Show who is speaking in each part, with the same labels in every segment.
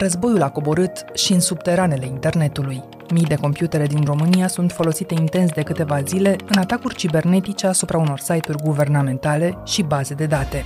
Speaker 1: Războiul a coborât și în subteranele internetului. Mii de computere din România sunt folosite intens de câteva zile în atacuri cibernetice asupra unor site-uri guvernamentale și baze de date.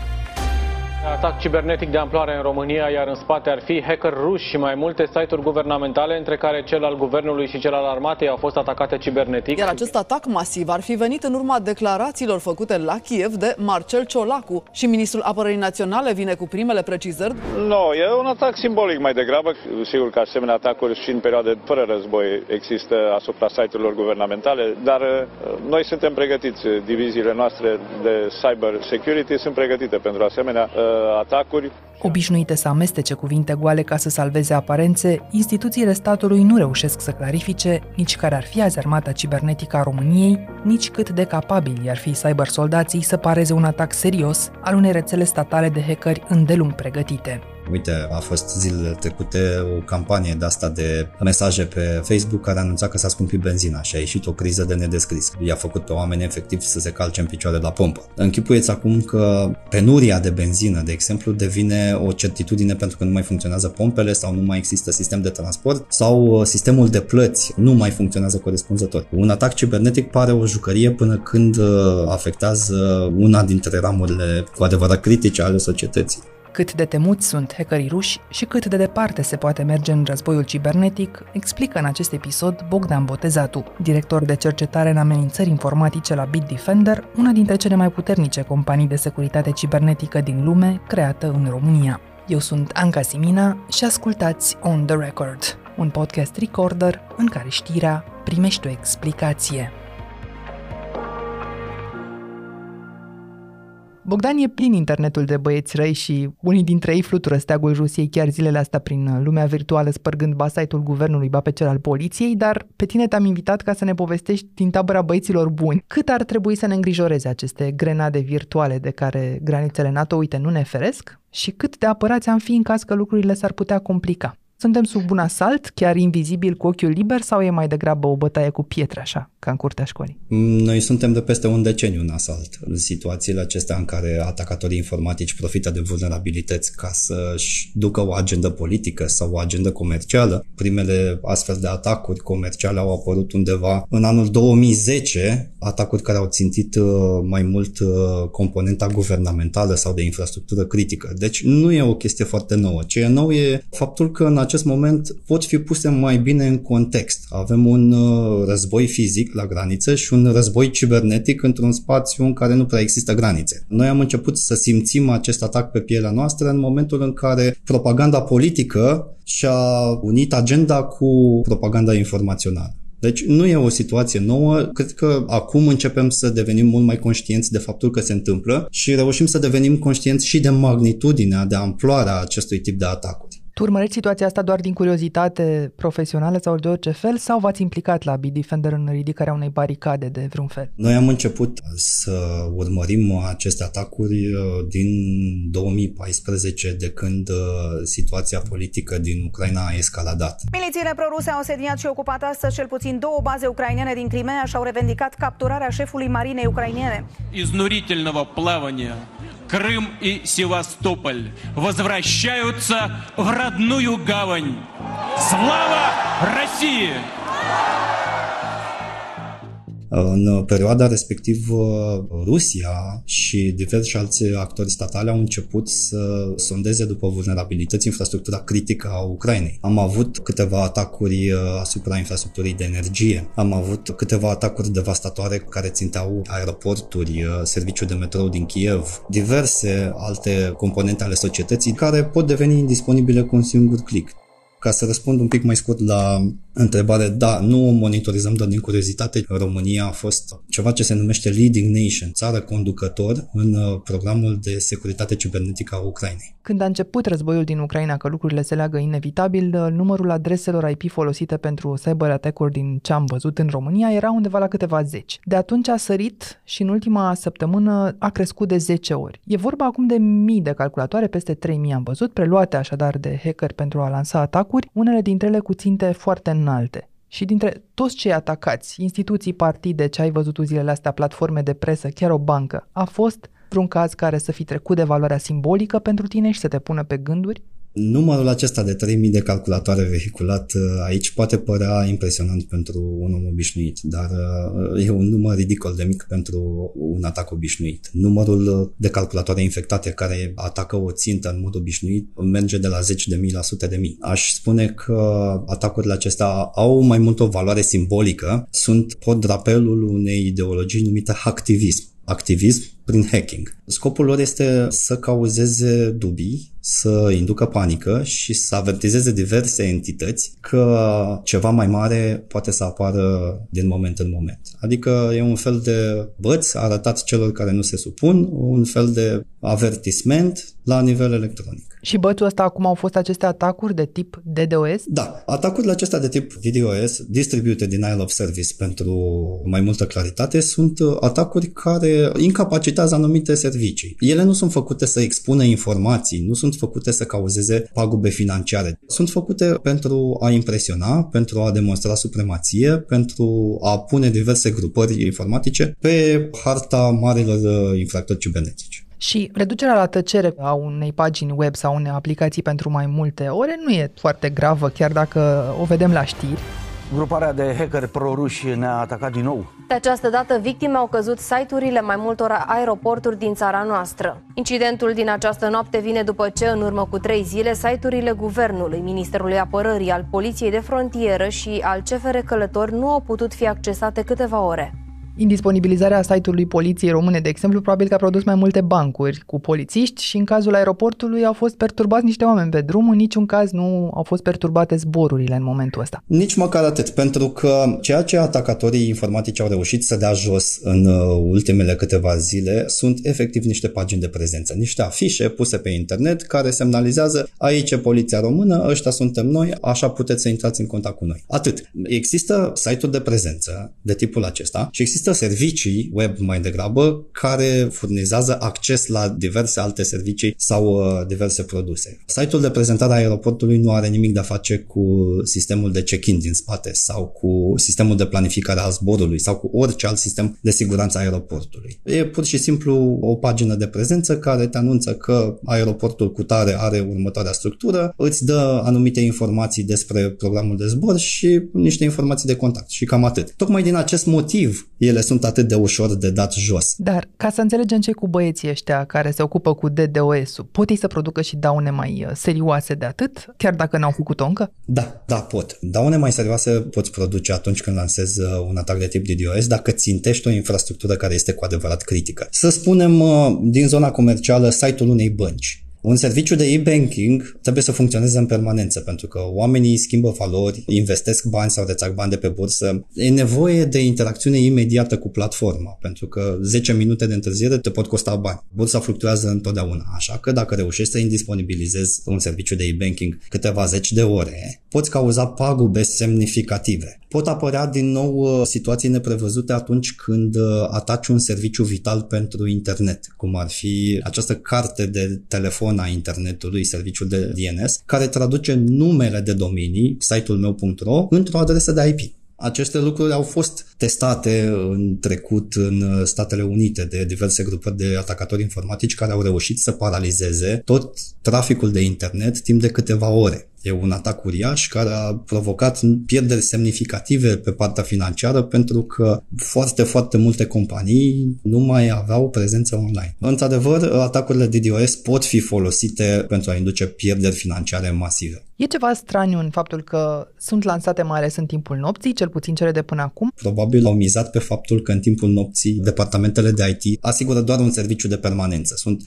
Speaker 2: Atac cibernetic de amploare în România, iar în spate ar fi hacker ruși și mai multe site-uri guvernamentale, între care cel al guvernului și cel al armatei au fost atacate cibernetic.
Speaker 3: Iar acest atac masiv ar fi venit în urma declarațiilor făcute la Kiev de Marcel Ciolacu și ministrul apărării naționale vine cu primele precizări.
Speaker 4: Nu, no, e un atac simbolic mai degrabă. Sigur că asemenea atacuri și în perioade fără război există asupra site-urilor guvernamentale, dar uh, noi suntem pregătiți. Diviziile noastre de cyber security sunt pregătite pentru asemenea uh, atacuri.
Speaker 1: Obișnuite să amestece cuvinte goale ca să salveze aparențe, instituțiile statului nu reușesc să clarifice nici care ar fi azi armata cibernetică a României, nici cât de capabili ar fi cybersoldații să pareze un atac serios al unei rețele statale de hackeri îndelung pregătite.
Speaker 5: Uite, a fost zilele trecute o campanie de asta de mesaje pe Facebook care anunța că s-a scumpit benzina și a ieșit o criză de nedescris. I-a făcut pe oameni efectiv să se calce în picioare la pompă. Închipuieți acum că penuria de benzină, de exemplu, devine o certitudine pentru că nu mai funcționează pompele sau nu mai există sistem de transport sau uh, sistemul de plăți nu mai funcționează corespunzător. Un atac cibernetic pare o jucărie până când uh, afectează una dintre ramurile cu adevărat critice ale societății
Speaker 1: cât de temuți sunt hackerii ruși și cât de departe se poate merge în războiul cibernetic, explică în acest episod Bogdan Botezatu, director de cercetare în amenințări informatice la Bitdefender, una dintre cele mai puternice companii de securitate cibernetică din lume, creată în România. Eu sunt Anca Simina și ascultați On The Record, un podcast recorder în care știrea primește o explicație. Bogdan e plin internetul de băieți răi și unii dintre ei flutură steagul Rusiei chiar zilele astea prin lumea virtuală spărgând ba site-ul guvernului, ba pe cel al poliției, dar pe tine te-am invitat ca să ne povestești din tabăra băieților buni. Cât ar trebui să ne îngrijoreze aceste grenade virtuale de care granițele NATO, uite, nu ne feresc? Și cât de apărați am fi în caz că lucrurile s-ar putea complica? Suntem sub un asalt, chiar invizibil cu ochiul liber, sau e mai degrabă o bătaie cu pietre așa, ca în curtea școlii?
Speaker 5: Noi suntem de peste un deceniu în asalt. În situațiile acestea în care atacatorii informatici profită de vulnerabilități ca să-și ducă o agendă politică sau o agendă comercială, primele astfel de atacuri comerciale au apărut undeva în anul 2010, atacuri care au țintit uh, mai mult uh, componenta guvernamentală sau de infrastructură critică. Deci nu e o chestie foarte nouă. Ce e nou e faptul că în acest moment pot fi puse mai bine în context. Avem un uh, război fizic la graniță și un război cibernetic într-un spațiu în care nu prea există granițe. Noi am început să simțim acest atac pe pielea noastră în momentul în care propaganda politică și-a unit agenda cu propaganda informațională. Deci nu e o situație nouă, cred că acum începem să devenim mult mai conștienți de faptul că se întâmplă și reușim să devenim conștienți și de magnitudinea, de amploarea acestui tip de atacuri.
Speaker 1: Tu urmărești situația asta doar din curiozitate profesională sau de orice fel sau v-ați implicat la Bitdefender în ridicarea unei baricade de vreun fel?
Speaker 5: Noi am început să urmărim aceste atacuri uh, din 2014 de când uh, situația politică din Ucraina a escaladat.
Speaker 6: Milițiile proruse au sediat și ocupat astăzi cel puțin două baze ucrainene din Crimea și au revendicat capturarea șefului marinei ucrainene.
Speaker 7: Iznuritelnava plavania Крым и Севастополь возвращаются в родную гавань. Слава России!
Speaker 5: În perioada respectivă, Rusia și diversi alți actori statali au început să sondeze după vulnerabilități infrastructura critică a Ucrainei. Am avut câteva atacuri uh, asupra infrastructurii de energie, am avut câteva atacuri devastatoare care ținteau aeroporturi, uh, serviciul de metrou din Kiev, diverse alte componente ale societății care pot deveni indisponibile cu un singur click. Ca să răspund un pic mai scurt la întrebare, da, nu o monitorizăm doar din curiozitate. România a fost ceva ce se numește Leading Nation, țară conducător în uh, programul de securitate cibernetică a Ucrainei.
Speaker 1: Când a început războiul din Ucraina, că lucrurile se leagă inevitabil, uh, numărul adreselor IP folosite pentru cyber attack-uri din ce am văzut în România era undeva la câteva zeci. De atunci a sărit și în ultima săptămână a crescut de 10 ori. E vorba acum de mii de calculatoare, peste 3000 am văzut, preluate așadar de hacker pentru a lansa atacuri, unele dintre ele cu ținte foarte înalte. Și dintre toți cei atacați, instituții, partide, ce ai văzut zilele astea, platforme de presă, chiar o bancă, a fost vreun caz care să fi trecut de valoarea simbolică pentru tine și să te pună pe gânduri?
Speaker 5: Numărul acesta de 3000 de calculatoare vehiculat uh, aici poate părea impresionant pentru un om obișnuit, dar uh, e un număr ridicol de mic pentru un atac obișnuit. Numărul de calculatoare infectate care atacă o țintă în mod obișnuit merge de la 10 de mii la sute de mii. Aș spune că atacurile acestea au mai mult o valoare simbolică, sunt pod drapelul unei ideologii numite hacktivism activism prin hacking. Scopul lor este să cauzeze dubii, să inducă panică și să avertizeze diverse entități că ceva mai mare poate să apară din moment în moment. Adică e un fel de băț arătat celor care nu se supun, un fel de avertisment la nivel electronic.
Speaker 1: Și bățul ăsta acum au fost aceste atacuri de tip DDoS?
Speaker 5: Da, atacurile acestea de tip DDoS, Distributed Denial of Service pentru mai multă claritate, sunt atacuri care incapacitează anumite servicii. Ele nu sunt făcute să expună informații, nu sunt făcute să cauzeze pagube financiare. Sunt făcute pentru a impresiona, pentru a demonstra supremație, pentru a pune diverse grupări informatice pe harta marilor infractori cibernetici.
Speaker 1: Și reducerea la tăcere a unei pagini web sau unei aplicații pentru mai multe ore nu e foarte gravă, chiar dacă o vedem la știri.
Speaker 8: Gruparea de hackeri proruși ne-a atacat din nou.
Speaker 9: De această dată, victime au căzut site-urile mai multor aeroporturi din țara noastră. Incidentul din această noapte vine după ce, în urmă cu trei zile, site-urile Guvernului, Ministerului Apărării, al Poliției de Frontieră și al CFR Călători nu au putut fi accesate câteva ore.
Speaker 1: Indisponibilizarea site-ului poliției române, de exemplu, probabil că a produs mai multe bancuri cu polițiști și în cazul aeroportului au fost perturbați niște oameni pe drum, în niciun caz nu au fost perturbate zborurile în momentul ăsta.
Speaker 5: Nici măcar atât, pentru că ceea ce atacatorii informatici au reușit să dea jos în uh, ultimele câteva zile sunt efectiv niște pagini de prezență, niște afișe puse pe internet care semnalizează aici e poliția română, ăștia suntem noi, așa puteți să intrați în contact cu noi. Atât. Există site-uri de prezență de tipul acesta și există Există servicii web mai degrabă care furnizează acces la diverse alte servicii sau uh, diverse produse. Site-ul de prezentare a aeroportului nu are nimic de a face cu sistemul de check-in din spate sau cu sistemul de planificare a zborului sau cu orice alt sistem de siguranță a aeroportului. E pur și simplu o pagină de prezență care te anunță că aeroportul cu tare are următoarea structură, îți dă anumite informații despre programul de zbor și niște informații de contact și cam atât. Tocmai din acest motiv ele sunt atât de ușor de dat jos.
Speaker 1: Dar, ca să înțelegem ce cu băieții ăștia care se ocupă cu DDoS-ul, pot ei să producă și daune mai uh, serioase de atât, chiar dacă n-au făcut-o încă?
Speaker 5: Da, da, pot. Daune mai serioase poți produce atunci când lansezi uh, un atac de tip DDoS dacă țintești o infrastructură care este cu adevărat critică. Să spunem, uh, din zona comercială, site-ul unei bănci un serviciu de e-banking trebuie să funcționeze în permanență, pentru că oamenii schimbă valori, investesc bani sau rețag bani de pe bursă. E nevoie de interacțiune imediată cu platforma, pentru că 10 minute de întârziere te pot costa bani. Bursa fluctuează întotdeauna, așa că dacă reușești să indisponibilizezi un serviciu de e-banking câteva zeci de ore, poți cauza pagube semnificative. Pot apărea din nou uh, situații neprevăzute atunci când uh, ataci un serviciu vital pentru internet, cum ar fi această carte de telefon a internetului, serviciul de DNS, care traduce numele de domenii, site-ul meu.ro, într-o adresă de IP. Aceste lucruri au fost testate în trecut în Statele Unite de diverse grupări de atacatori informatici care au reușit să paralizeze tot traficul de internet timp de câteva ore. E un atac uriaș care a provocat pierderi semnificative pe partea financiară pentru că foarte, foarte multe companii nu mai aveau prezență online. Într-adevăr, atacurile DDoS pot fi folosite pentru a induce pierderi financiare masive.
Speaker 1: E ceva straniu în faptul că sunt lansate mai ales în timpul nopții, cel puțin cele de până acum?
Speaker 5: Probabil au mizat pe faptul că în timpul nopții departamentele de IT asigură doar un serviciu de permanență. Sunt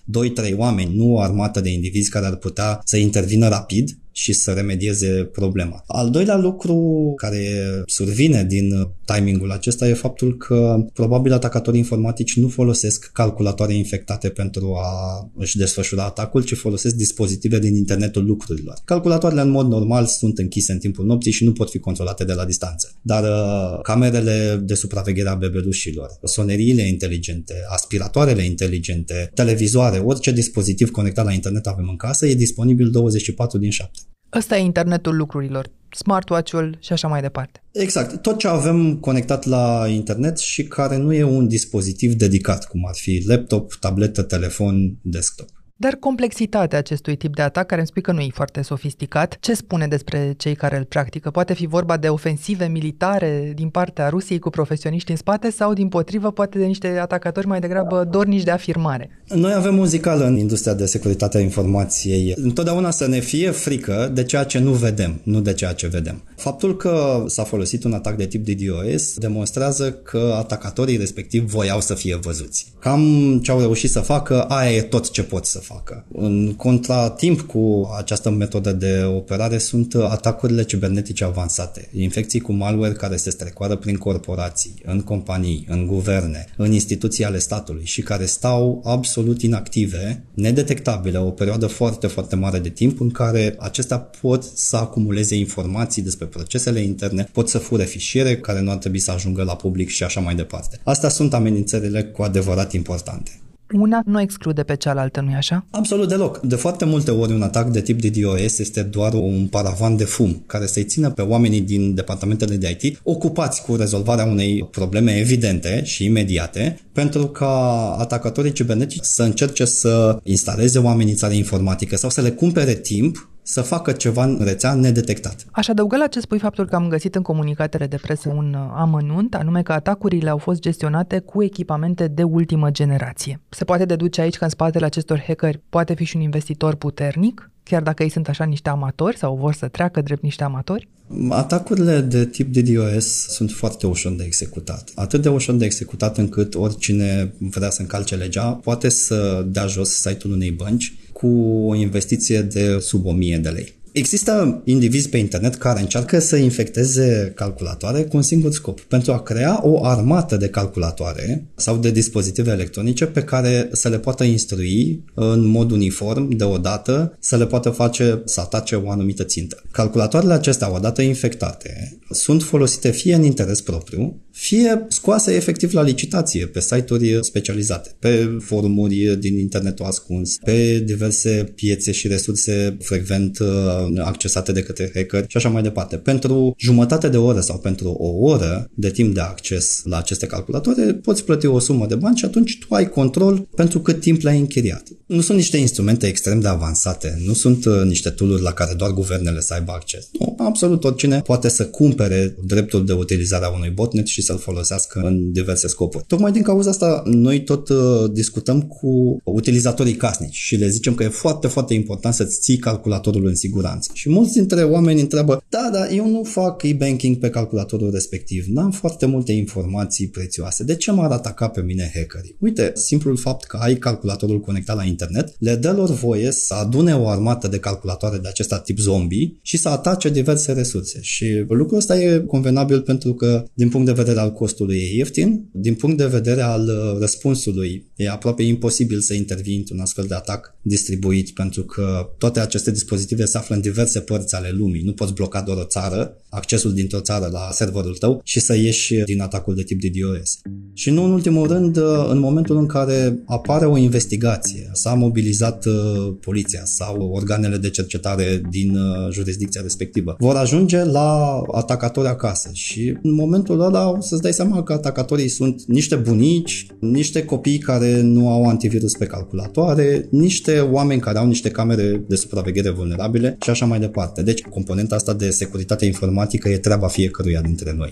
Speaker 5: 2-3 oameni, nu o armată de indivizi care ar putea să intervină rapid și să remedieze problema. Al doilea lucru care survine din timingul acesta e faptul că probabil atacatorii informatici nu folosesc calculatoare infectate pentru a își desfășura atacul, ci folosesc dispozitive din internetul lucrurilor. Calculatoarele în mod normal sunt închise în timpul nopții și nu pot fi controlate de la distanță. Dar uh, camerele de supraveghere a bebelușilor, soneriile inteligente, aspiratoarele inteligente, televizoare, orice dispozitiv conectat la internet avem în casă e disponibil 24 din 7.
Speaker 1: Ăsta e internetul lucrurilor, smartwatch-ul și așa mai departe.
Speaker 5: Exact. Tot ce avem conectat la internet și care nu e un dispozitiv dedicat, cum ar fi laptop, tabletă, telefon, desktop.
Speaker 1: Dar complexitatea acestui tip de atac, care îmi spui că nu e foarte sofisticat, ce spune despre cei care îl practică? Poate fi vorba de ofensive militare din partea Rusiei cu profesioniști în spate sau, din potrivă, poate de niște atacatori mai degrabă dornici de afirmare?
Speaker 5: Noi avem muzicală în industria de securitate a informației. Întotdeauna să ne fie frică de ceea ce nu vedem, nu de ceea ce vedem. Faptul că s-a folosit un atac de tip DDoS demonstrează că atacatorii respectiv voiau să fie văzuți. Cam ce au reușit să facă, aia e tot ce pot să facă. În contratimp cu această metodă de operare sunt atacurile cibernetice avansate, infecții cu malware care se strecoară prin corporații, în companii, în guverne, în instituții ale statului și care stau absolut inactive, nedetectabile, o perioadă foarte, foarte mare de timp în care acestea pot să acumuleze informații despre procesele interne, pot să fure fișiere care nu ar trebui să ajungă la public și așa mai departe. Astea sunt amenințările cu adevărat importante
Speaker 1: una nu exclude pe cealaltă, nu-i așa?
Speaker 5: Absolut deloc. De foarte multe ori un atac de tip DDoS este doar un paravan de fum care să-i țină pe oamenii din departamentele de IT ocupați cu rezolvarea unei probleme evidente și imediate pentru ca atacatorii cibernetici să încerce să instaleze o amenințare informatică sau să le cumpere timp să facă ceva în rețea nedetectat.
Speaker 1: Aș adăuga la ce spui faptul că am găsit în comunicatele de presă un uh, amănunt, anume că atacurile au fost gestionate cu echipamente de ultimă generație. Se poate deduce aici că în spatele acestor hackeri poate fi și un investitor puternic, chiar dacă ei sunt așa niște amatori sau vor să treacă drept niște amatori?
Speaker 5: Atacurile de tip DDoS sunt foarte ușor de executat. Atât de ușor de executat încât oricine vrea să încalce legea poate să dea jos site-ul unei bănci cu o investiție de sub 1000 de lei. Există indivizi pe internet care încearcă să infecteze calculatoare cu un singur scop, pentru a crea o armată de calculatoare sau de dispozitive electronice pe care să le poată instrui în mod uniform, deodată, să le poată face să atace o anumită țintă. Calculatoarele acestea, odată infectate, sunt folosite fie în interes propriu, fie scoase efectiv la licitație pe site-uri specializate, pe forumuri din internetul ascuns, pe diverse piețe și resurse frecvent uh, accesate de către hacker și așa mai departe. Pentru jumătate de oră sau pentru o oră de timp de acces la aceste calculatoare poți plăti o sumă de bani și atunci tu ai control pentru cât timp le-ai închiriat. Nu sunt niște instrumente extrem de avansate, nu sunt uh, niște tooluri la care doar guvernele să aibă acces. Nu, absolut oricine poate să cumpere dreptul de utilizare a unui botnet și să-l folosească în diverse scopuri. Tocmai din cauza asta noi tot uh, discutăm cu utilizatorii casnici și le zicem că e foarte, foarte important să-ți ții calculatorul în siguranță. Și mulți dintre oameni întreabă, da, da, eu nu fac e-banking pe calculatorul respectiv, n-am foarte multe informații prețioase, de ce m-ar ataca pe mine hackerii? Uite, simplul fapt că ai calculatorul conectat la internet le dă lor voie să adune o armată de calculatoare de acesta tip zombie și să atace diverse resurse. Și lucrul ăsta e convenabil pentru că din punct de vedere al costului e ieftin, din punct de vedere al uh, răspunsului e aproape imposibil să intervii într-un astfel de atac distribuit pentru că toate aceste dispozitive se află în diverse părți ale lumii. Nu poți bloca doar o țară, accesul dintr-o țară la serverul tău și să ieși din atacul de tip DDoS. Și nu în ultimul rând, uh, în momentul în care apare o investigație, s-a mobilizat uh, poliția sau organele de cercetare din jurisdicția respectivă, vor ajunge la atacatori acasă și în momentul ăla o să-ți dai seama că atacatorii sunt niște bunici, niște copii care nu au antivirus pe calculatoare, niște oameni care au niște camere de supraveghere vulnerabile și așa mai departe. Deci componenta asta de securitate informatică e treaba fiecăruia dintre noi.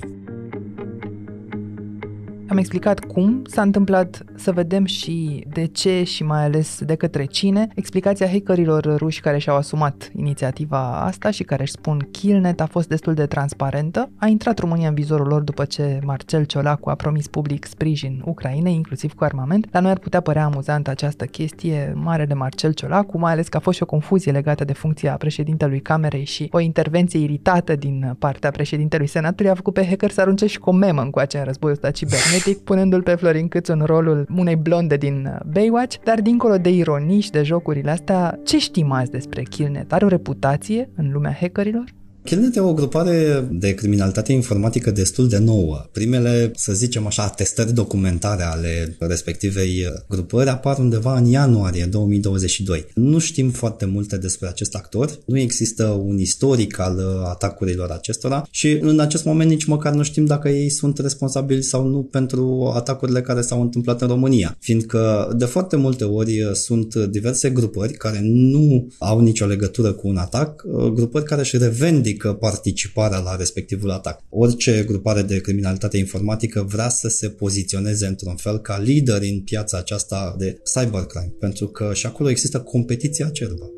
Speaker 1: Am explicat cum s-a întâmplat, să vedem și de ce și mai ales de către cine. Explicația hackerilor ruși care și-au asumat inițiativa asta și care își spun Killnet a fost destul de transparentă. A intrat România în vizorul lor după ce Marcel Ciolacu a promis public sprijin Ucrainei, inclusiv cu armament. La noi ar putea părea amuzantă această chestie mare de Marcel Ciolacu, mai ales că a fost și o confuzie legată de funcția președintelui Camerei și o intervenție iritată din partea președintelui Senatului a făcut pe hacker să arunce și cu memă încoace în războiul ăsta cibernetic magnetic, punându-l pe Florin Câțu în rolul unei blonde din uh, Baywatch, dar dincolo de ironii și de jocurile astea, ce știm azi despre Killnet? Are o reputație în lumea hackerilor?
Speaker 5: Killnet e o grupare de criminalitate informatică destul de nouă. Primele, să zicem așa, testări documentare ale respectivei grupări apar undeva în ianuarie 2022. Nu știm foarte multe despre acest actor, nu există un istoric al atacurilor acestora și în acest moment nici măcar nu știm dacă ei sunt responsabili sau nu pentru atacurile care s-au întâmplat în România, fiindcă de foarte multe ori sunt diverse grupări care nu au nicio legătură cu un atac, grupări care își revendică participarea la respectivul atac. Orice grupare de criminalitate informatică vrea să se poziționeze într-un fel ca lider în piața aceasta de cybercrime, pentru că și acolo există competiția acerbă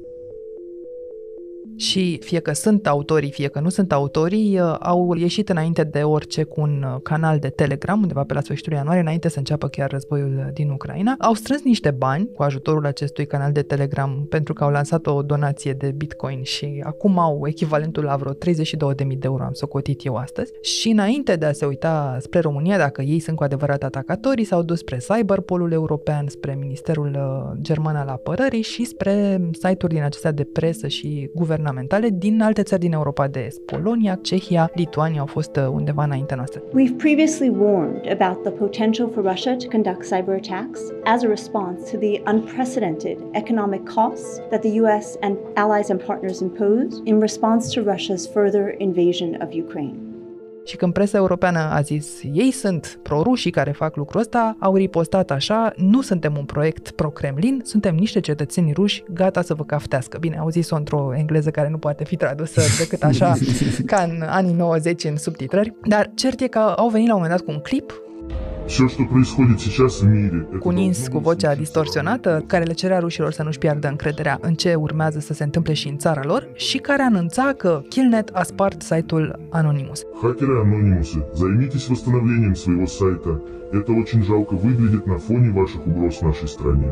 Speaker 1: și fie că sunt autorii, fie că nu sunt autorii, uh, au ieșit înainte de orice cu un uh, canal de Telegram, undeva pe la sfârșitul ianuarie, înainte să înceapă chiar războiul din Ucraina. Au strâns niște bani cu ajutorul acestui canal de Telegram pentru că au lansat o donație de Bitcoin și acum au echivalentul la vreo 32.000 de euro, am socotit eu astăzi. Și înainte de a se uita spre România, dacă ei sunt cu adevărat atacatorii, s-au dus spre Cyberpolul European, spre Ministerul uh, German al Apărării și spre site-uri din acestea de presă și guvernament guvernamentale din alte țări din Europa de Est. Polonia, Cehia, Lituania au fost uh, undeva înaintea noastră.
Speaker 10: We've previously warned about the potential for Russia to conduct cyber attacks as a response to the unprecedented economic costs that the US and allies and partners impose in response to Russia's further invasion of Ukraine.
Speaker 1: Și când presa europeană a zis ei sunt prorușii care fac lucrul ăsta, au ripostat așa, nu suntem un proiect pro-Kremlin, suntem niște cetățeni ruși gata să vă caftească. Bine, au zis-o într-o engleză care nu poate fi tradusă decât așa ca în anii 90 în subtitrări, dar cert e că au venit la un moment dat cu un clip
Speaker 11: Все, что происходит сейчас в мире...
Speaker 1: Cu Nins cu vocea distorsionată, care le cerea rușilor să nu-și piardă încrederea în ce urmează să se întâmple și în țara lor și care anunța că Killnet a spart site-ul Anonymous.
Speaker 11: Хакеры Anonymous, займитесь восстановлением своего сайта. Это очень жалко выглядит на фоне ваших угроз нашей стране.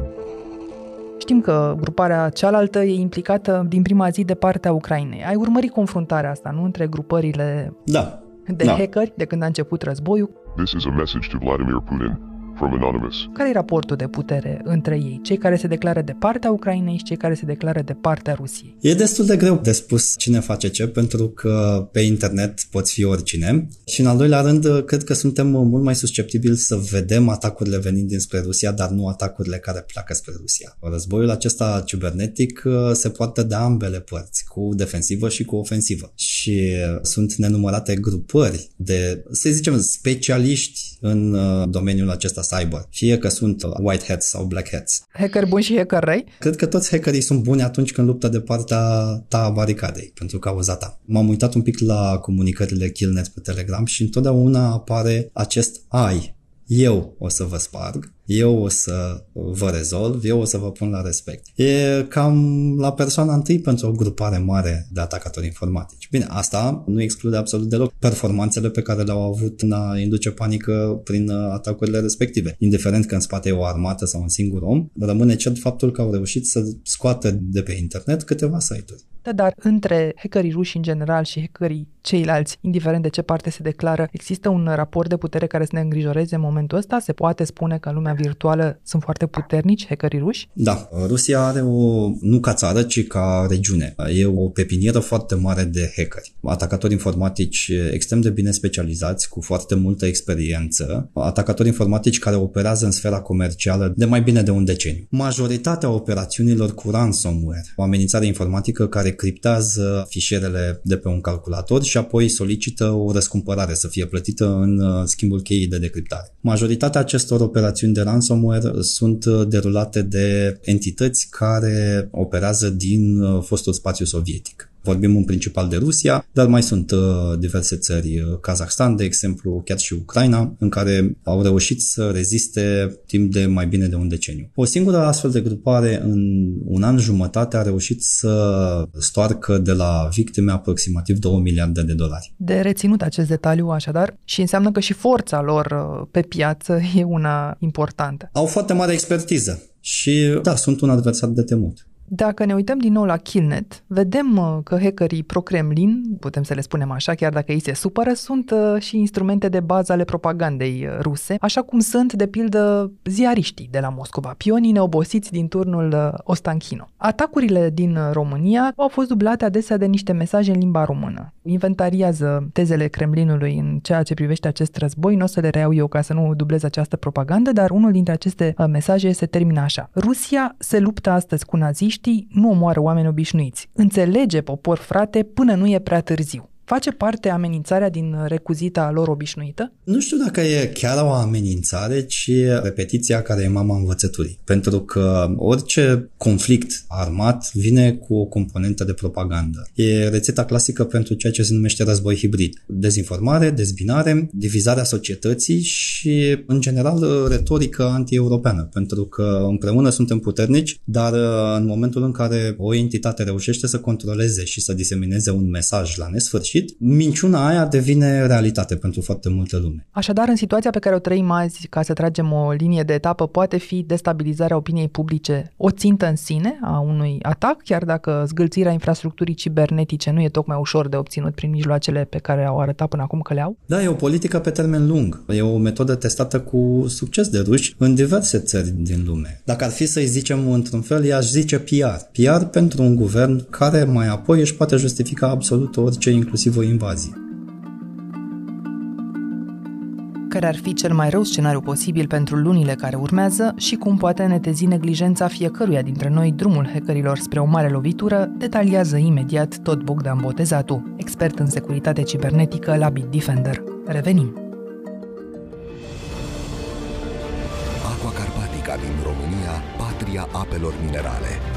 Speaker 1: Știm că gruparea cealaltă e implicată din prima zi de partea Ucrainei. Ai urmărit confruntarea asta, nu? Între grupările
Speaker 5: da.
Speaker 1: de
Speaker 5: da.
Speaker 1: hackeri de când a început războiul.
Speaker 11: This is a message to Vladimir Putin from Anonymous.
Speaker 1: Care e raportul de putere între ei, cei care se declară de partea Ucrainei și cei care se declară de partea Rusiei?
Speaker 5: E destul de greu de spus cine face ce, pentru că pe internet poți fi oricine. Și în al doilea rând, cred că suntem mult mai susceptibili să vedem atacurile venind dinspre Rusia, dar nu atacurile care pleacă spre Rusia. Războiul acesta cibernetic uh, se poartă de ambele părți, cu defensivă și cu ofensivă. Și sunt nenumărate grupări de, să zicem, specialiști în uh, domeniul acesta cyber, fie că sunt white hats sau black hats.
Speaker 1: Hacker bun și hacker răi?
Speaker 5: Cred că toți hackerii sunt buni atunci când luptă de partea ta a baricadei, pentru cauza ta. M-am uitat un pic la comunicările Killnet pe Telegram și întotdeauna apare acest ai. Eu o să vă sparg eu o să vă rezolv, eu o să vă pun la respect. E cam la persoana întâi pentru o grupare mare de atacatori informatici. Bine, asta nu exclude absolut deloc performanțele pe care le-au avut în a induce panică prin atacurile respective. Indiferent că în spate e o armată sau un singur om, rămâne cert faptul că au reușit să scoată de pe internet câteva site-uri.
Speaker 1: Da, dar între hackerii ruși în general și hackerii ceilalți, indiferent de ce parte se declară, există un raport de putere care să ne îngrijoreze în momentul ăsta? Se poate spune că lumea virtuală sunt foarte puternici hackerii ruși?
Speaker 5: Da, Rusia are o, nu ca țară, ci ca regiune. E o pepinieră foarte mare de hackeri. Atacatori informatici extrem de bine specializați, cu foarte multă experiență, atacatori informatici care operează în sfera comercială de mai bine de un deceniu. Majoritatea operațiunilor cu ransomware, o amenințare informatică care criptează fișierele de pe un calculator și apoi solicită o răscumpărare să fie plătită în uh, schimbul cheii de decriptare. Majoritatea acestor operațiuni de ransomware sunt uh, derulate de entități care operează din uh, fostul spațiu sovietic. Vorbim în principal de Rusia, dar mai sunt uh, diverse țări, uh, Kazakhstan, de exemplu, chiar și Ucraina, în care au reușit să reziste timp de mai bine de un deceniu. O singură astfel de grupare în un an jumătate a reușit să stoarcă de la victime aproximativ 2 miliarde de dolari.
Speaker 1: De reținut acest detaliu așadar și înseamnă că și forța lor uh, pe piață e una importantă.
Speaker 5: Au foarte mare expertiză și da, sunt un adversar de temut.
Speaker 1: Dacă ne uităm din nou la Killnet, vedem uh, că hackerii pro-Kremlin, putem să le spunem așa, chiar dacă ei se supără, sunt uh, și instrumente de bază ale propagandei uh, ruse, așa cum sunt, de pildă, ziariștii de la Moscova, pionii neobosiți din turnul Ostanchino. Atacurile din România au fost dublate adesea de niște mesaje în limba română. Inventariază tezele Kremlinului în ceea ce privește acest război, nu o să le reiau eu ca să nu dublez această propagandă, dar unul dintre aceste mesaje se termină așa. Rusia se luptă astăzi cu naziștii, nu omoară oameni obișnuiți. Înțelege, popor frate, până nu e prea târziu. Face parte amenințarea din recuzita lor obișnuită?
Speaker 5: Nu știu dacă e chiar o amenințare, ci e repetiția care e mama învățăturii. Pentru că orice conflict armat vine cu o componentă de propagandă. E rețeta clasică pentru ceea ce se numește război hibrid. Dezinformare, dezbinare, divizarea societății și, în general, retorică anti-europeană. Pentru că împreună suntem puternici, dar în momentul în care o entitate reușește să controleze și să disemineze un mesaj la nesfârșit, sfârșit, minciuna aia devine realitate pentru foarte multă lume.
Speaker 1: Așadar, în situația pe care o trăim azi, ca să tragem o linie de etapă, poate fi destabilizarea opiniei publice o țintă în sine a unui atac, chiar dacă zgâlțirea infrastructurii cibernetice nu e tocmai ușor de obținut prin mijloacele pe care au arătat până acum că le au?
Speaker 5: Da, e o politică pe termen lung. E o metodă testată cu succes de ruși în diverse țări din lume. Dacă ar fi să-i zicem într-un fel, i-aș zice PR. PR pentru un guvern care mai apoi își poate justifica absolut orice, inclusiv inclusiv o invazie.
Speaker 1: Care ar fi cel mai rău scenariu posibil pentru lunile care urmează și cum poate netezi neglijența fiecăruia dintre noi drumul hackerilor spre o mare lovitură, detaliază imediat tot Bogdan Botezatu, expert în securitate cibernetică la Bitdefender. Revenim!
Speaker 12: Aqua Carpatica din România, patria apelor minerale.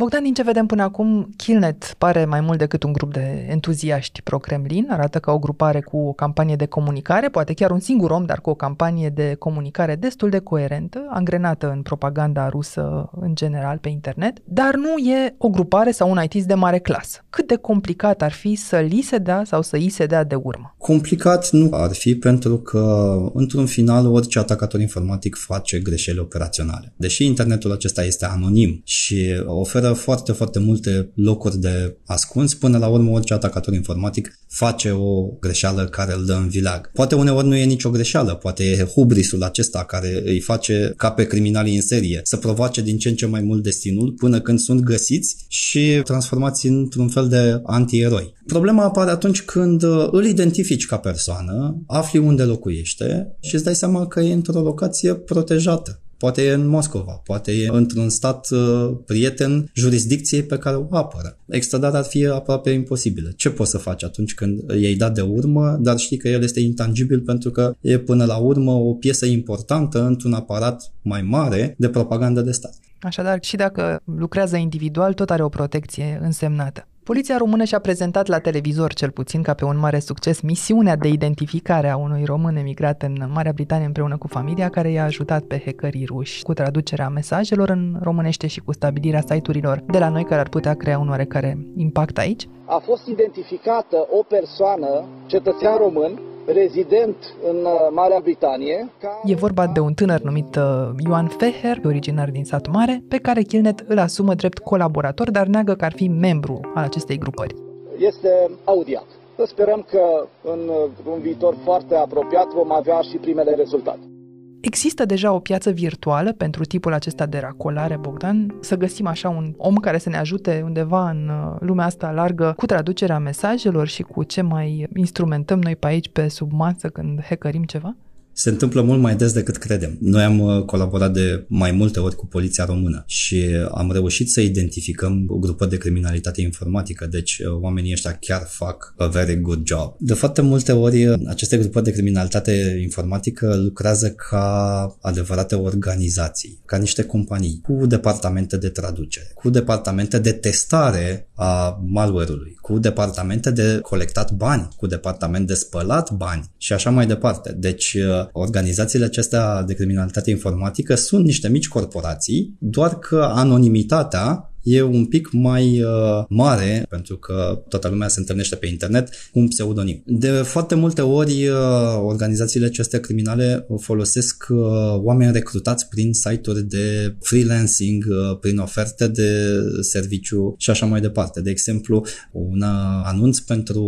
Speaker 1: Bogdan, din ce vedem până acum, Killnet pare mai mult decât un grup de entuziaști pro-Kremlin, arată ca o grupare cu o campanie de comunicare, poate chiar un singur om, dar cu o campanie de comunicare destul de coerentă, angrenată în propaganda rusă în general pe internet, dar nu e o grupare sau un IT de mare clasă. Cât de complicat ar fi să li se dea sau să îi se dea de urmă?
Speaker 5: Complicat nu ar fi pentru că, într-un final, orice atacator informatic face greșeli operaționale. Deși internetul acesta este anonim și oferă foarte, foarte multe locuri de ascuns. Până la urmă, orice atacator informatic face o greșeală care îl dă în vileag. Poate uneori nu e nicio greșeală, poate e hubrisul acesta care îi face ca pe criminalii în serie să provoace din ce în ce mai mult destinul până când sunt găsiți și transformați într-un fel de antieroi. Problema apare atunci când uh, îl identifici ca persoană, afli unde locuiește și îți dai seama că e într-o locație protejată. Poate e în Moscova, poate e într-un stat uh, prieten jurisdicției pe care o apără. Extradarea ar fi aproape imposibilă. Ce poți să faci atunci când i-ai dat de urmă, dar știi că el este intangibil pentru că e până la urmă o piesă importantă într-un aparat mai mare de propagandă de stat.
Speaker 1: Așadar, și dacă lucrează individual, tot are o protecție însemnată. Poliția română și-a prezentat la televizor, cel puțin ca pe un mare succes, misiunea de identificare a unui român emigrat în Marea Britanie împreună cu familia, care i-a ajutat pe hackerii ruși cu traducerea mesajelor în românește și cu stabilirea site-urilor de la noi care ar putea crea un oarecare impact aici.
Speaker 13: A fost identificată o persoană, cetățean român, rezident în uh, Marea Britanie.
Speaker 1: E vorba de un tânăr numit uh, Ioan Feher, originar din sat mare, pe care Kilnet îl asumă drept colaborator, dar neagă că ar fi membru al acestei grupări.
Speaker 13: Este audiat. Să sperăm că în uh, un viitor foarte apropiat vom avea și primele rezultate.
Speaker 1: Există deja o piață virtuală pentru tipul acesta de racolare, Bogdan? Să găsim așa un om care să ne ajute undeva în uh, lumea asta largă cu traducerea mesajelor și cu ce mai instrumentăm noi pe aici, pe sub masă, când hackerim ceva?
Speaker 5: Se întâmplă mult mai des decât credem. Noi am uh, colaborat de mai multe ori cu poliția română și am reușit să identificăm grupări de criminalitate informatică, deci uh, oamenii ăștia chiar fac a very good job. De foarte multe ori uh, aceste grupări de criminalitate informatică lucrează ca adevărate organizații, ca niște companii, cu departamente de traducere, cu departamente de testare a malware-ului, cu departamente de colectat bani, cu departament de spălat bani și așa mai departe. Deci organizațiile acestea de criminalitate informatică sunt niște mici corporații, doar că anonimitatea e un pic mai uh, mare, pentru că toată lumea se întâlnește pe internet cu un pseudonim. De foarte multe ori, uh, organizațiile acestea criminale folosesc uh, oameni recrutați prin site-uri de freelancing, uh, prin oferte de serviciu și așa mai departe. De exemplu, un anunț pentru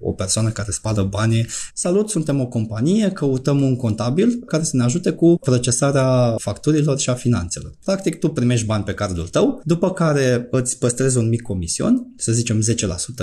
Speaker 5: o persoană care spală bani. Salut, suntem o companie, căutăm un contabil care să ne ajute cu procesarea facturilor și a finanțelor. Practic, tu primești bani pe cardul tău, după care îți păstrezi un mic comision, să zicem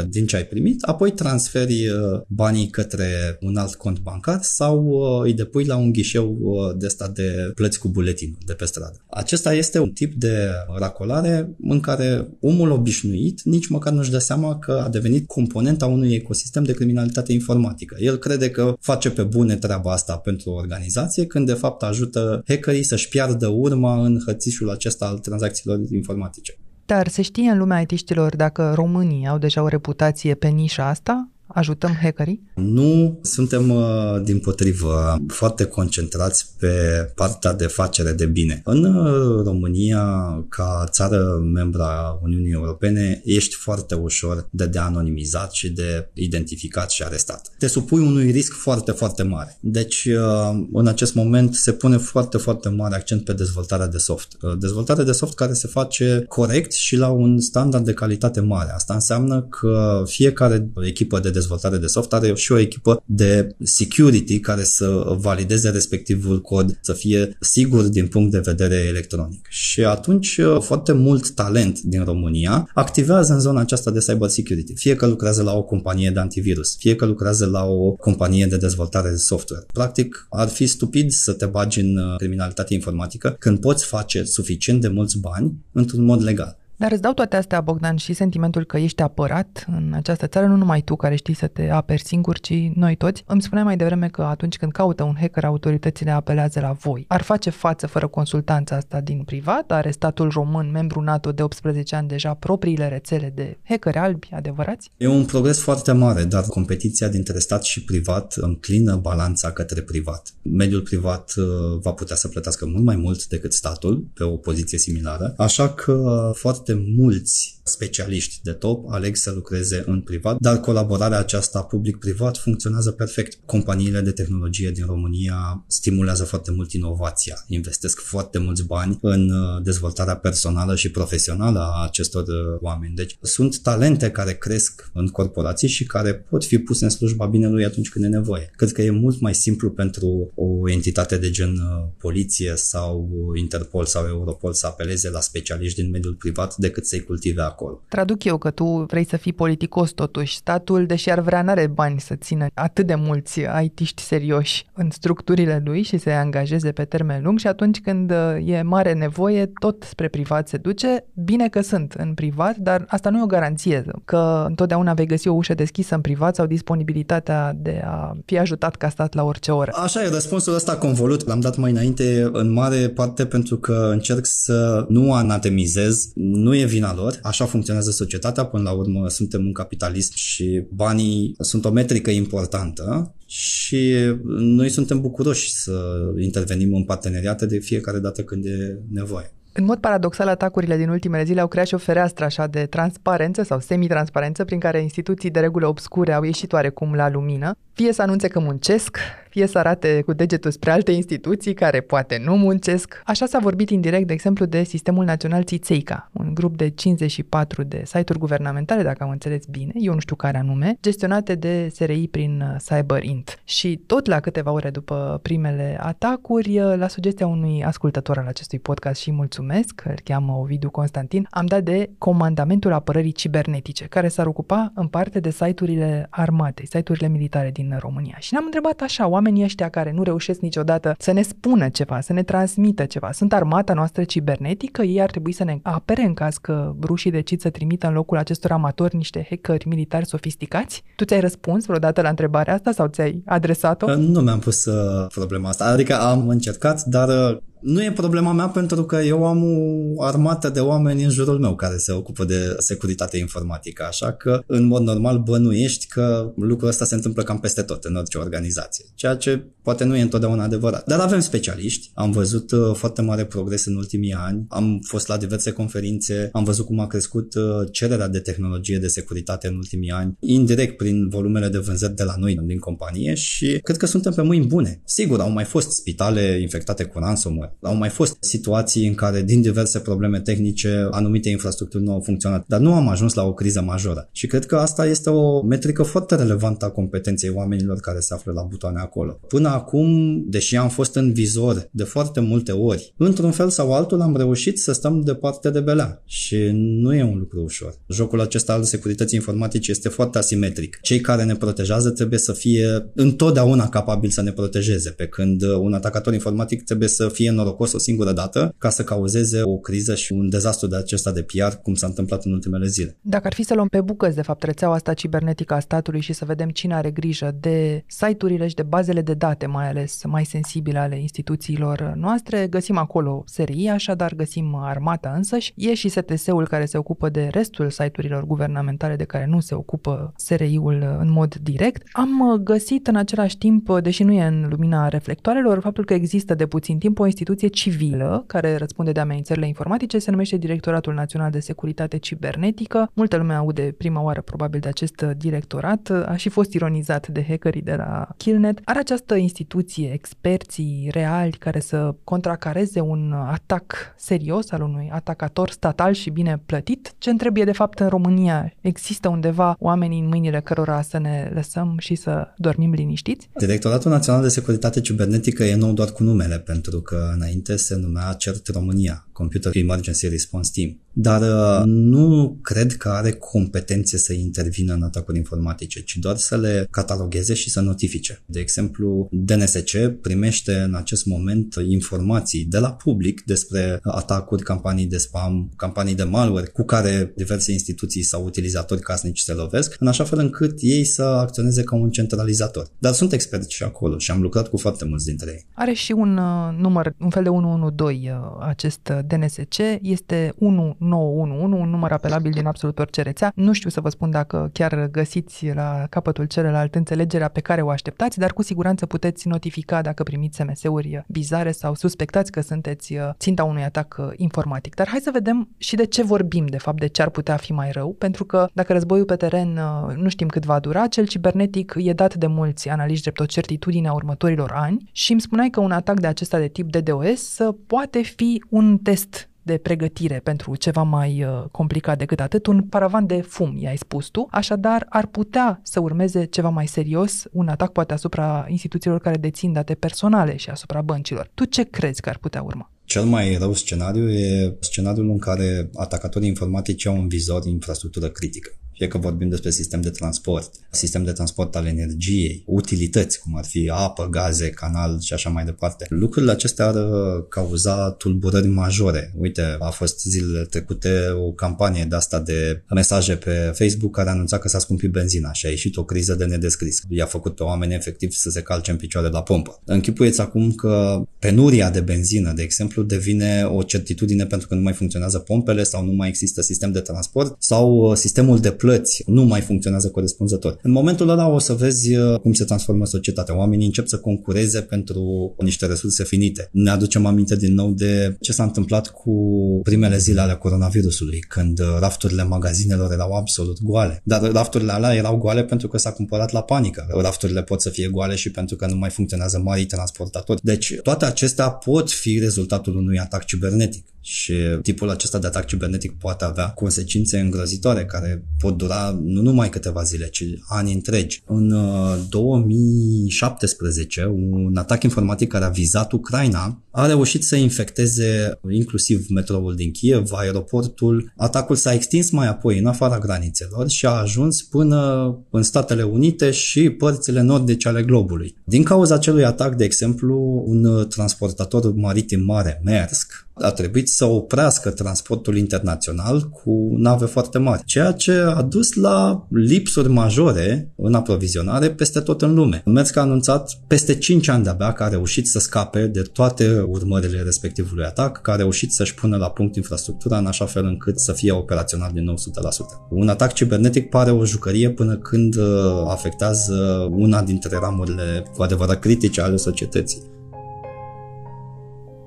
Speaker 5: 10% din ce ai primit, apoi transferi uh, banii către un alt cont bancar sau uh, îi depui la un ghișeu uh, de stat de plăți cu buletin de pe stradă. Acesta este un tip de racolare în care omul obișnuit nici măcar nu-și dă seama că a devenit componenta unui ecosistem de criminalitate informatică. El crede că face pe bune treaba asta pentru o organizație, când de fapt ajută hackerii să-și piardă urma în hățișul acesta al tranzacțiilor informatice.
Speaker 1: Dar se știe în lumea IT-știlor dacă românii au deja o reputație pe nișa asta? Ajutăm hackerii?
Speaker 5: Nu, suntem uh, din potrivă foarte concentrați pe partea de facere de bine. În uh, România, ca țară membra a Uniunii Europene, ești foarte ușor de de-anonimizat și de identificat și arestat. Te supui unui risc foarte, foarte mare. Deci, uh, în acest moment se pune foarte, foarte mare accent pe dezvoltarea de soft. Dezvoltarea de soft care se face corect și la un standard de calitate mare. Asta înseamnă că fiecare echipă de dezvoltare de soft are și o echipă de security care să valideze respectivul cod, să fie sigur din punct de vedere electronic. Și atunci uh, foarte mult talent din România activează în zona aceasta de cyber security. Fie că lucrează la o companie de antivirus, fie că lucrează la o companie de dezvoltare de software. Practic, ar fi stupid să te bagi în uh, criminalitate informatică când poți face suficient de mulți bani într-un mod legal.
Speaker 1: Dar îți dau toate astea, Bogdan, și sentimentul că ești apărat în această țară, nu numai tu care știi să te aperi singur, ci noi toți. Îmi spuneai mai devreme că atunci când caută un hacker, autoritățile apelează la voi. Ar face față fără consultanța asta din privat? Are statul român, membru NATO de 18 ani, deja propriile rețele de hackeri albi adevărați?
Speaker 5: E un progres foarte mare, dar competiția dintre stat și privat înclină balanța către privat. Mediul privat uh, va putea să plătească mult mai mult decât statul pe o poziție similară, așa că foarte foarte mulți specialiști de top aleg să lucreze în privat, dar colaborarea aceasta public-privat funcționează perfect. Companiile de tehnologie din România stimulează foarte mult inovația, investesc foarte mulți bani în uh, dezvoltarea personală și profesională a acestor uh, oameni. Deci sunt talente care cresc în corporații și care pot fi puse în slujba binelui atunci când e nevoie. Cred că e mult mai simplu pentru o entitate de gen uh, poliție sau Interpol sau Europol să apeleze la specialiști din mediul privat decât să-i cultive acolo.
Speaker 1: Traduc eu că tu vrei să fii politicos totuși. Statul, deși ar vrea, n-are bani să țină atât de mulți IT-ști serioși în structurile lui și să-i angajeze pe termen lung și atunci când uh, e mare nevoie, tot spre privat se duce. Bine că sunt în privat, dar asta nu e o garanție că întotdeauna vei găsi o ușă deschisă în privat sau disponibilitatea de a fi ajutat ca stat la orice oră.
Speaker 5: Așa e, răspunsul ăsta convolut l-am dat mai înainte în mare parte pentru că încerc să nu anatemizez, nu e vina lor, așa funcționează societatea, până la urmă suntem un capitalism și banii sunt o metrică importantă și noi suntem bucuroși să intervenim în parteneriate de fiecare dată când e nevoie.
Speaker 1: În mod paradoxal, atacurile din ultimele zile au creat și o fereastră așa de transparență sau semi-transparență prin care instituții de regulă obscure au ieșit oarecum la lumină, fie să anunțe că muncesc, fie să arate cu degetul spre alte instituții care poate nu muncesc. Așa s-a vorbit indirect, de exemplu, de Sistemul Național Țițeica, un grup de 54 de site-uri guvernamentale, dacă am înțeles bine, eu nu știu care anume, gestionate de SRI prin uh, CyberInt. Și tot la câteva ore după primele atacuri, uh, la sugestia unui ascultător al acestui podcast și mulțumesc, îl cheamă Ovidiu Constantin, am dat de Comandamentul Apărării Cibernetice, care s-ar ocupa în parte de site-urile armatei, site-urile militare din România. Și ne-am întrebat așa, oamenii ăștia care nu reușesc niciodată să ne spună ceva, să ne transmită ceva, sunt armata noastră cibernetică, ei ar trebui să ne apere în caz că rușii decid să trimită în locul acestor amatori niște hackeri militari sofisticați? Tu ți-ai răspuns vreodată la întrebarea asta sau ți-ai adresat-o?
Speaker 5: Nu mi-am pus uh, problema asta, adică am încercat, dar uh, Nu e problema mea pentru că eu am o armată de oameni în jurul meu care se ocupă de securitate informatică, așa că în mod normal bănuiești că lucrul ăsta se întâmplă cam peste tot în orice organizație, ceea ce poate nu e întotdeauna adevărat. Dar avem specialiști, am văzut uh, foarte mare progres în ultimii ani, am fost la diverse conferințe, am văzut cum a crescut uh, cererea de tehnologie de securitate în ultimii ani, indirect prin volumele de vânzări de la noi din companie și cred că suntem pe mâini bune. Sigur, au mai fost spitale infectate cu ransomware, au mai fost situații în care din diverse probleme tehnice anumite infrastructuri nu au funcționat, dar nu am ajuns la o criză majoră. Și cred că asta este o metrică foarte relevantă a competenței oamenilor care se află la butoane acolo. Până acum, deși am fost în vizor de foarte multe ori, într-un fel sau altul am reușit să stăm departe de belea și nu e un lucru ușor. Jocul acesta al securității informatice este foarte asimetric. Cei care ne protejează trebuie să fie întotdeauna capabili să ne protejeze, pe când un atacator informatic trebuie să fie norocos o singură dată ca să cauzeze o criză și un dezastru de acesta de PR, cum s-a întâmplat în ultimele zile.
Speaker 1: Dacă ar fi să luăm pe bucăți, de fapt, rețeaua asta cibernetică a statului și să vedem cine are grijă de site-urile și de bazele de date, mai ales mai sensibile ale instituțiilor noastre, găsim acolo SRI, așadar găsim armata însăși, e și STS-ul care se ocupă de restul site-urilor guvernamentale de care nu se ocupă SRI-ul în mod direct. Am găsit în același timp, deși nu e în lumina reflectoarelor, faptul că există de puțin timp o instituție civilă care răspunde de amenințările informatice, se numește Directoratul Național de Securitate Cibernetică. Multă lume aude prima oară probabil de acest directorat, a și fost ironizat de hackerii de la Killnet. Are această instituție experții reali care să contracareze un atac serios al unui atacator statal și bine plătit? Ce trebuie de fapt în România? Există undeva oamenii în mâinile cărora să ne lăsăm și să dormim liniștiți?
Speaker 5: Directoratul Național de Securitate Cibernetică e nou doar cu numele, pentru că înainte se numea CERT România, Computer Emergency Response Team. Dar uh, nu cred că are competențe să intervină în atacuri informatice, ci doar să le catalogheze și să notifice. De exemplu, DNSC primește în acest moment informații de la public despre atacuri, campanii de spam, campanii de malware cu care diverse instituții sau utilizatori casnici se lovesc, în așa fel încât ei să acționeze ca un centralizator. Dar sunt experți și acolo și am lucrat cu foarte mulți dintre ei.
Speaker 1: Are și un uh, număr, un fel de 112 uh, acest uh, DNSC, este 1911, un număr apelabil din absolut orice rețea. Nu știu să vă spun dacă chiar găsiți la capătul celălalt înțelegerea pe care o așteptați, dar cu siguranță puteți notifica dacă primiți SMS-uri bizare sau suspectați că sunteți ținta unui atac informatic. Dar hai să vedem și de ce vorbim, de fapt, de ce ar putea fi mai rău, pentru că dacă războiul pe teren nu știm cât va dura, cel cibernetic e dat de mulți analiști drept o certitudine a următorilor ani și îmi spuneai că un atac de acesta de tip DDoS poate fi un test de pregătire pentru ceva mai uh, complicat decât atât, un paravan de fum, i-ai spus tu, așadar ar putea să urmeze ceva mai serios, un atac poate asupra instituțiilor care dețin date personale și asupra băncilor. Tu ce crezi că ar putea urma?
Speaker 5: Cel mai rău scenariu e scenariul în care atacatorii informatici au în vizor infrastructură critică fie că vorbim despre sistem de transport, sistem de transport al energiei, utilități, cum ar fi apă, gaze, canal și așa mai departe. Lucrurile acestea ar uh, cauza tulburări majore. Uite, a fost zilele trecute o campanie de asta de mesaje pe Facebook care anunța că s-a scumpit benzina și a ieșit o criză de nedescris. I-a făcut pe oameni efectiv să se calce în picioare la pompă. Închipuieți acum că penuria de benzină, de exemplu, devine o certitudine pentru că nu mai funcționează pompele sau nu mai există sistem de transport sau uh, sistemul de plăți nu mai funcționează corespunzător. În momentul ăla o să vezi uh, cum se transformă societatea. Oamenii încep să concureze pentru niște resurse finite. Ne aducem aminte din nou de ce s-a întâmplat cu primele zile ale coronavirusului, când uh, rafturile magazinelor erau absolut goale. Dar rafturile alea erau goale pentru că s-a cumpărat la panică. Rafturile pot să fie goale și pentru că nu mai funcționează marii transportatori. Deci toate acestea pot fi rezultatul unui atac cibernetic și tipul acesta de atac cibernetic poate avea consecințe îngrozitoare care pot dura nu numai câteva zile, ci ani întregi. În 2017, uh, un atac informatic care a vizat Ucraina a reușit să infecteze inclusiv metroul din Kiev, aeroportul. Atacul s-a extins mai apoi în afara granițelor și a ajuns până în Statele Unite și părțile nordice ale globului. Din cauza acelui atac, de exemplu, un transportator maritim mare, Maersk, a trebuit să oprească transportul internațional cu nave foarte mari, ceea ce a dus la lipsuri majore în aprovizionare peste tot în lume. Merck a anunțat peste 5 ani de-abia că a reușit să scape de toate urmările respectivului atac, că a reușit să-și pună la punct infrastructura în așa fel încât să fie operațional din nou 100%. Un atac cibernetic pare o jucărie până când uh, afectează una dintre ramurile cu adevărat critice ale societății.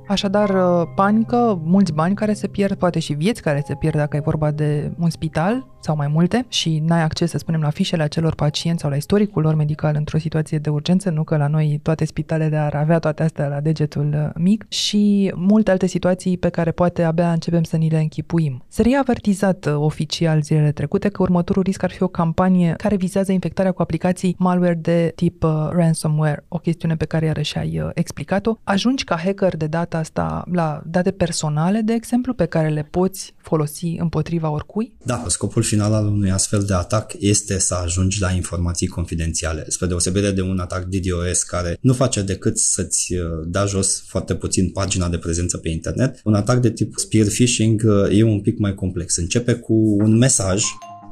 Speaker 1: Așadar, uh, panică, mulți bani care se pierd, poate și vieți care se pierd dacă e vorba de un spital sau mai multe și n-ai acces, să spunem, la fișele acelor pacienți sau la istoricul lor medical într-o situație de urgență, nu că la noi toate spitalele ar avea toate astea la degetul uh, mic și multe alte situații pe care poate abia începem să ni le închipuim. Se reavertizat uh, oficial zilele trecute că următorul risc ar fi o campanie care vizează infectarea cu aplicații malware de tip uh, ransomware, o chestiune pe care iarăși ai uh, explicat-o. Ajungi ca hacker de data asta la date personale, de exemplu, pe care le poți folosi împotriva oricui?
Speaker 5: Da, scopul final al unui astfel de atac este să ajungi la informații confidențiale, spre deosebire de un atac DDoS care nu face decât să-ți uh, da jos foarte puțin pagina de prezență pe internet. Un atac de tip spear phishing uh, e un pic mai complex. Începe cu un mesaj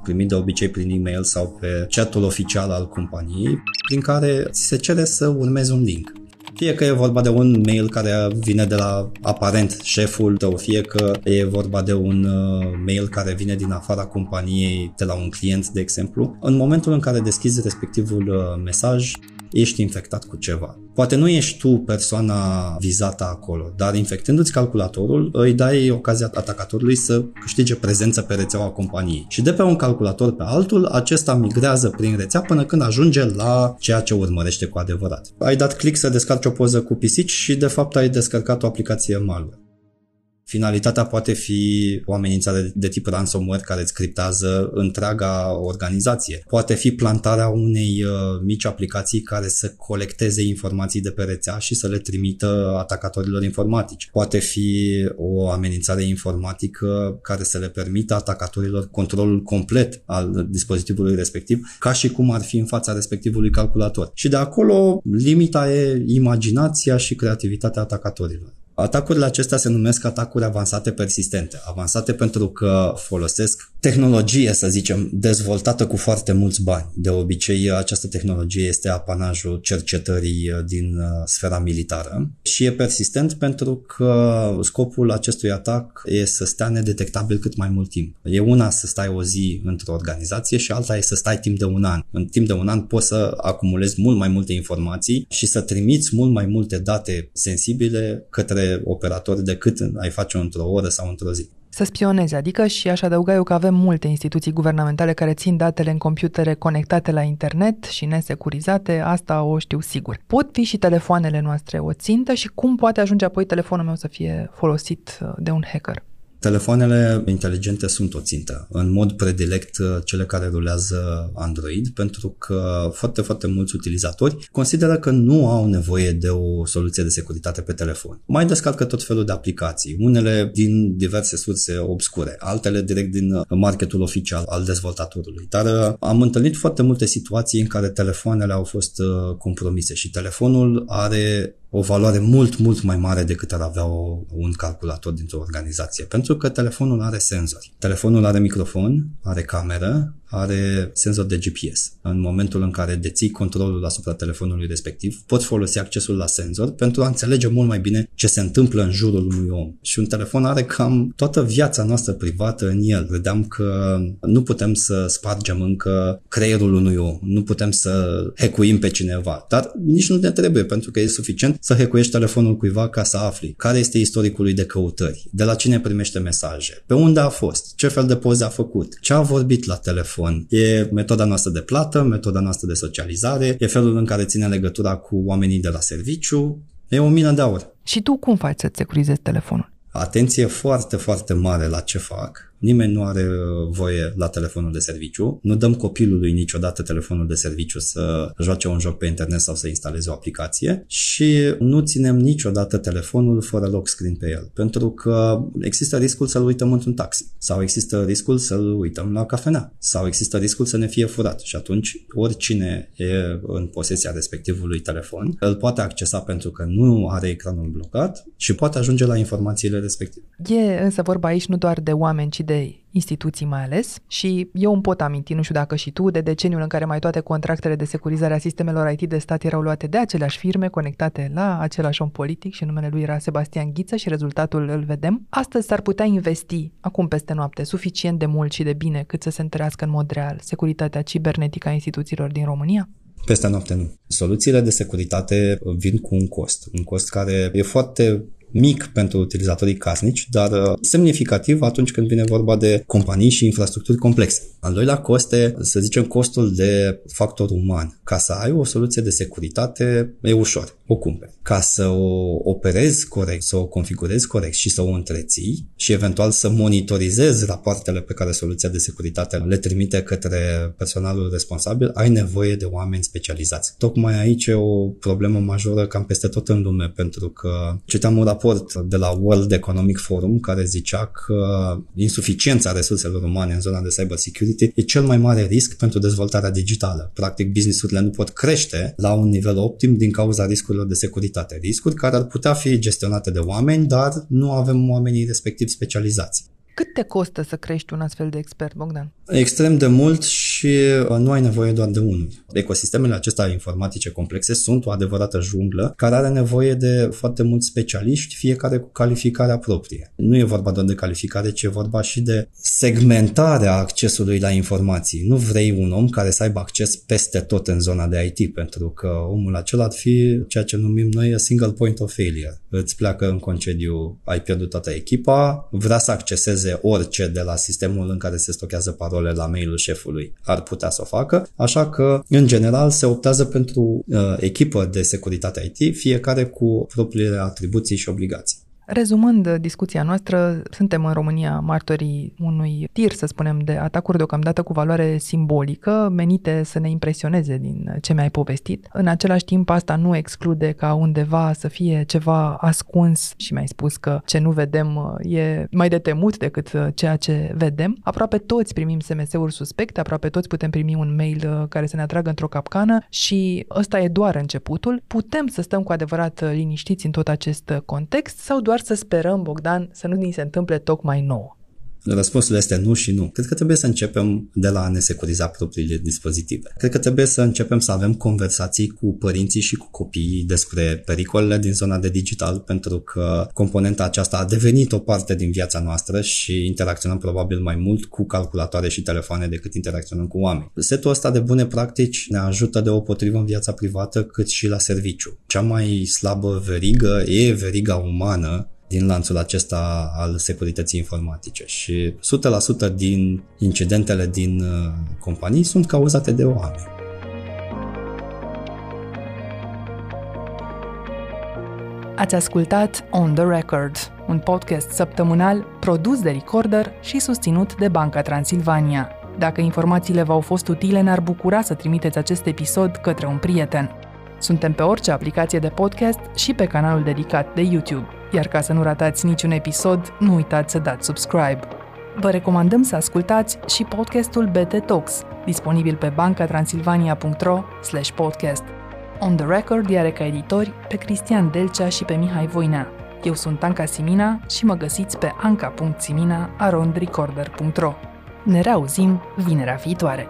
Speaker 5: primit de obicei prin e-mail sau pe chatul oficial al companiei, prin care ți se cere să urmezi un link. Fie că e vorba de un mail care vine de la aparent șeful tău, fie că e vorba de un uh, mail care vine din afara companiei, de la un client, de exemplu, în momentul în care deschizi respectivul uh, mesaj, ești infectat cu ceva. Poate nu ești tu persoana vizată acolo, dar infectându-ți calculatorul îi dai ocazia atacatorului să câștige prezență pe rețeaua companiei. Și de pe un calculator pe altul, acesta migrează prin rețea până când ajunge la ceea ce urmărește cu adevărat. Ai dat click să descarci o poză cu pisici și de fapt ai descărcat o aplicație malware. Finalitatea poate fi o amenințare de tip ransomware care îți criptează întreaga organizație. Poate fi plantarea unei uh, mici aplicații care să colecteze informații de pe rețea și să le trimită atacatorilor informatici. Poate fi o amenințare informatică care să le permită atacatorilor controlul complet al dispozitivului respectiv, ca și cum ar fi în fața respectivului calculator. Și de acolo limita e imaginația și creativitatea atacatorilor. Atacurile acestea se numesc atacuri avansate persistente. Avansate pentru că folosesc tehnologie, să zicem, dezvoltată cu foarte mulți bani. De obicei, această tehnologie este apanajul cercetării uh, din uh, sfera militară și e persistent pentru că scopul acestui atac e să stea nedetectabil cât mai mult timp. E una să stai o zi într-o organizație și alta e să stai timp de un an. În timp de un an poți să acumulezi mult mai multe informații și să trimiți mult mai multe date sensibile către operatori decât ai face într-o oră sau într-o zi.
Speaker 1: Să spioneze, adică și aș adăuga eu că avem multe instituții guvernamentale care țin datele în computere conectate la internet și nesecurizate, asta o știu sigur. Pot fi și telefoanele noastre o țintă și cum poate ajunge apoi telefonul meu să fie folosit uh, de un hacker?
Speaker 5: Telefoanele inteligente sunt o țintă, în mod predilect uh, cele care rulează Android, pentru că foarte, foarte mulți utilizatori consideră că nu au nevoie de o soluție de securitate pe telefon. Mai descarcă tot felul de aplicații, unele din diverse surse obscure, altele direct din uh, marketul oficial al dezvoltatorului. Dar uh, am întâlnit foarte multe situații în care telefoanele au fost compromise și telefonul are o valoare mult, mult mai mare decât ar avea o, un calculator dintr-o organizație, pentru că telefonul are senzori. Telefonul are microfon, are cameră, are senzor de GPS. În momentul în care deții controlul asupra telefonului respectiv, poți folosi accesul la senzor pentru a înțelege mult mai bine ce se întâmplă în jurul unui om. Și un telefon are cam toată viața noastră privată în el. Vedeam că nu putem să spargem încă creierul unui om, nu putem să hackuim pe cineva, dar nici nu ne trebuie pentru că e suficient să hackuiești telefonul cuiva ca să afli care este istoricul lui de căutări, de la cine primește mesaje, pe unde a fost, ce fel de poze a făcut, ce a vorbit la telefon, telefon. E metoda noastră de plată, metoda noastră de socializare, e felul în care ține legătura cu oamenii de la serviciu. E o mină de aur.
Speaker 1: Și tu cum faci să-ți securizezi telefonul?
Speaker 5: Atenție foarte, foarte mare la ce fac Nimeni nu are voie la telefonul de serviciu. Nu dăm copilului niciodată telefonul de serviciu să joace un joc pe internet sau să instaleze o aplicație și nu ținem niciodată telefonul fără lock screen pe el, pentru că există riscul să-l uităm într-un taxi sau există riscul să-l uităm la cafenea sau există riscul să ne fie furat și atunci oricine e în posesia respectivului telefon îl poate accesa pentru că nu are ecranul blocat și poate ajunge la informațiile respective.
Speaker 1: E însă vorba aici nu doar de oameni, ci de instituții mai ales și eu îmi pot aminti, nu știu dacă și tu, de deceniul în care mai toate contractele de securizare a sistemelor IT de stat erau luate de aceleași firme conectate la același om politic și numele lui era Sebastian Ghiță și rezultatul îl vedem. Astăzi s-ar putea investi, acum peste noapte, suficient de mult și de bine cât să se întărească în mod real securitatea cibernetică a instituțiilor din România?
Speaker 5: Peste noapte nu. Soluțiile de securitate vin cu un cost, un cost care e foarte mic pentru utilizatorii casnici, dar uh, semnificativ atunci când vine vorba de companii și infrastructuri complexe. Al doilea cost e, să zicem, costul de factor uman. Ca să ai o soluție de securitate, e ușor, o cumperi. Ca să o operezi corect, să o configurezi corect și să o întreții și eventual să monitorizezi rapoartele pe care soluția de securitate le trimite către personalul responsabil, ai nevoie de oameni specializați. Tocmai aici e o problemă majoră cam peste tot în lume, pentru că citeam un raport raport de la World Economic Forum care zicea că insuficiența resurselor umane în zona de cyber security e cel mai mare risc pentru dezvoltarea digitală. Practic, businessurile nu pot crește la un nivel optim din cauza riscurilor de securitate. Riscuri care ar putea fi gestionate de oameni, dar nu avem oamenii respectiv specializați.
Speaker 1: Cât te costă să crești un astfel de expert, Bogdan?
Speaker 5: Extrem de mult și uh, nu ai nevoie doar de unul. Ecosistemele acestea informatice complexe sunt o adevărată junglă care are nevoie de foarte mulți specialiști, fiecare cu calificarea proprie. Nu e vorba doar de calificare, ci e vorba și de segmentarea accesului la informații. Nu vrei un om care să aibă acces peste tot în zona de IT, pentru că omul acela ar fi ceea ce numim noi a single point of failure. Îți pleacă în concediu, ai pierdut toată echipa, vrea să acceseze orice de la sistemul în care se stochează parole la mailul șefului. Ar putea să o facă, așa că, în general, se optează pentru uh, echipă de securitate IT, fiecare cu propriile atribuții și obligații.
Speaker 1: Rezumând discuția noastră, suntem în România martorii unui tir, să spunem, de atacuri deocamdată cu valoare simbolică, menite să ne impresioneze din ce mi-ai povestit. În același timp, asta nu exclude ca undeva să fie ceva ascuns și mi-ai spus că ce nu vedem e mai de temut decât ceea ce vedem. Aproape toți primim SMS-uri suspecte, aproape toți putem primi un mail care să ne atragă într-o capcană și ăsta e doar începutul. Putem să stăm cu adevărat liniștiți în tot acest context sau doar doar să sperăm, Bogdan, să nu ni se întâmple tocmai nouă.
Speaker 5: Răspunsul este nu și nu. Cred că trebuie să începem de la a ne securiza propriile dispozitive. Cred că trebuie să începem să avem conversații cu părinții și cu copiii despre pericolele din zona de digital, pentru că componenta aceasta a devenit o parte din viața noastră și interacționăm probabil mai mult cu calculatoare și telefoane decât interacționăm cu oameni. Setul ăsta de bune practici ne ajută de o potrivă în viața privată cât și la serviciu. Cea mai slabă verigă e veriga umană din lanțul acesta al securității informatice și 100% din incidentele din uh, companii sunt cauzate de oameni.
Speaker 1: Ați ascultat On The Record, un podcast săptămânal produs de Recorder și susținut de Banca Transilvania. Dacă informațiile v-au fost utile, ne-ar bucura să trimiteți acest episod către un prieten. Suntem pe orice aplicație de podcast și pe canalul dedicat de YouTube. Iar ca să nu ratați niciun episod, nu uitați să dați subscribe. Vă recomandăm să ascultați și podcastul BT Talks, disponibil pe bancatransilvania.ro podcast. On the Record are ca editori pe Cristian Delcea și pe Mihai Voinea. Eu sunt Anca Simina și mă găsiți pe anca.simina.arondrecorder.ro Ne reauzim vinerea viitoare!